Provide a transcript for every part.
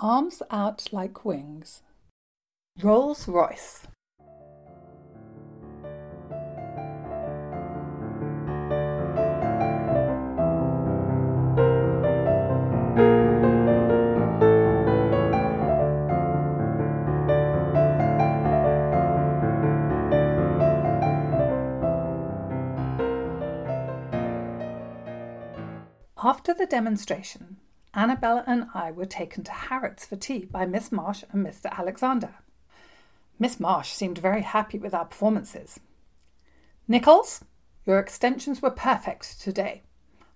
Arms out like wings. Rolls Royce. After the demonstration, Annabel and I were taken to Harrods for tea by Miss Marsh and Mr. Alexander. Miss Marsh seemed very happy with our performances. Nichols, your extensions were perfect today.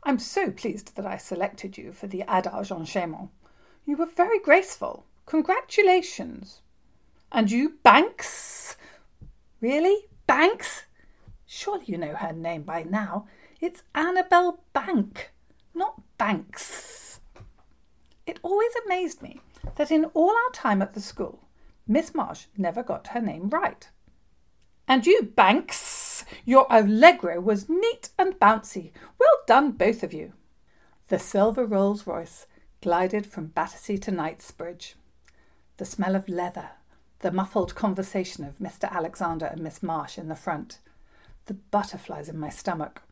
I'm so pleased that I selected you for the adage enchaînement. You were very graceful. Congratulations. And you, Banks? Really? Banks? Surely you know her name by now. It's Annabel Bank, not Banks. It always amazed me that in all our time at the school, Miss Marsh never got her name right. And you, Banks, your allegro was neat and bouncy. Well done, both of you. The silver Rolls Royce glided from Battersea to Knightsbridge. The smell of leather, the muffled conversation of Mr. Alexander and Miss Marsh in the front, the butterflies in my stomach.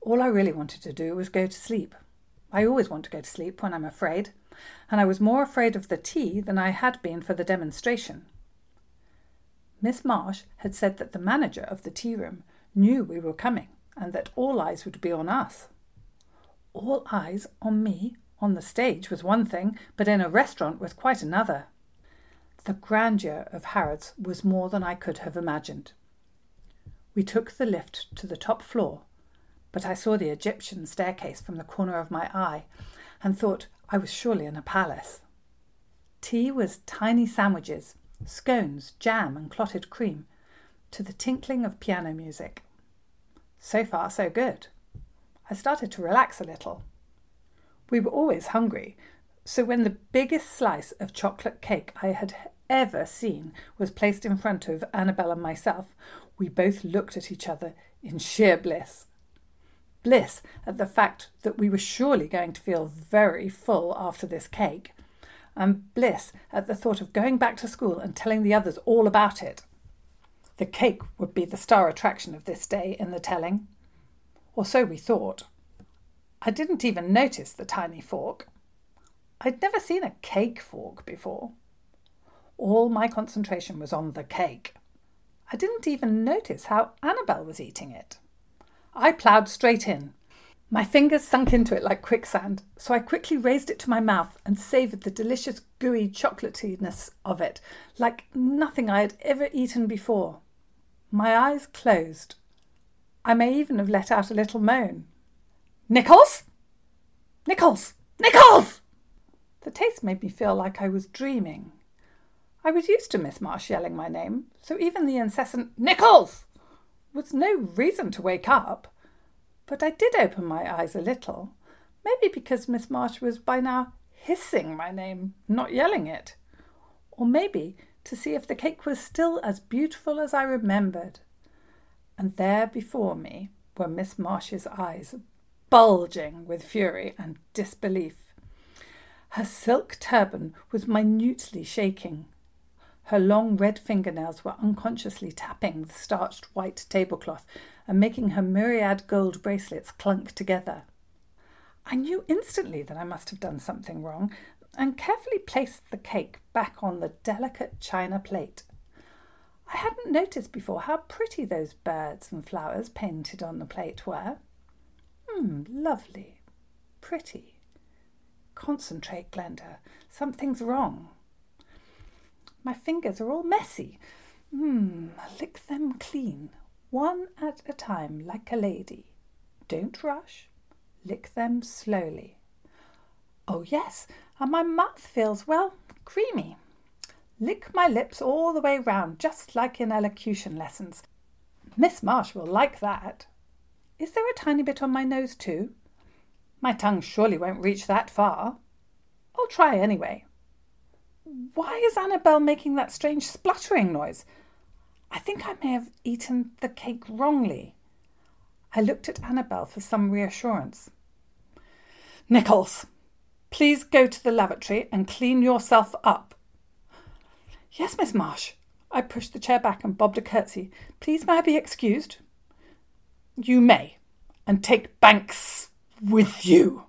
All I really wanted to do was go to sleep. I always want to go to sleep when I'm afraid, and I was more afraid of the tea than I had been for the demonstration. Miss Marsh had said that the manager of the tea room knew we were coming and that all eyes would be on us. All eyes on me on the stage was one thing, but in a restaurant was quite another. The grandeur of Harrods was more than I could have imagined. We took the lift to the top floor but I saw the Egyptian staircase from the corner of my eye and thought I was surely in a palace. Tea was tiny sandwiches, scones, jam, and clotted cream, to the tinkling of piano music. So far, so good. I started to relax a little. We were always hungry, so when the biggest slice of chocolate cake I had ever seen was placed in front of Annabel and myself, we both looked at each other in sheer bliss bliss at the fact that we were surely going to feel very full after this cake, and bliss at the thought of going back to school and telling the others all about it. The cake would be the star attraction of this day in the telling. Or so we thought. I didn't even notice the tiny fork. I'd never seen a cake fork before. All my concentration was on the cake. I didn't even notice how Annabel was eating it. I ploughed straight in. My fingers sunk into it like quicksand, so I quickly raised it to my mouth and savoured the delicious gooey chocolatiness of it, like nothing I had ever eaten before. My eyes closed. I may even have let out a little moan. Nichols! Nichols! Nichols! The taste made me feel like I was dreaming. I was used to Miss Marsh yelling my name, so even the incessant Nichols was no reason to wake up, but I did open my eyes a little, maybe because Miss Marsh was by now hissing my name, not yelling it, or maybe to see if the cake was still as beautiful as I remembered. And there before me were Miss Marsh's eyes, bulging with fury and disbelief. Her silk turban was minutely shaking. Her long red fingernails were unconsciously tapping the starched white tablecloth and making her myriad gold bracelets clunk together. I knew instantly that I must have done something wrong and carefully placed the cake back on the delicate china plate. I hadn't noticed before how pretty those birds and flowers painted on the plate were. Hmm, lovely. Pretty. Concentrate, Glenda. Something's wrong. My fingers are all messy. Hmm, lick them clean, one at a time, like a lady. Don't rush. Lick them slowly. Oh, yes, and my mouth feels, well, creamy. Lick my lips all the way round, just like in elocution lessons. Miss Marsh will like that. Is there a tiny bit on my nose, too? My tongue surely won't reach that far. I'll try anyway. Why is Annabel making that strange spluttering noise? I think I may have eaten the cake wrongly. I looked at Annabel for some reassurance. Nichols, Please go to the lavatory and clean yourself up. Yes, Miss Marsh. I pushed the chair back and bobbed a curtsy. Please may I be excused? You may, and take Banks with you.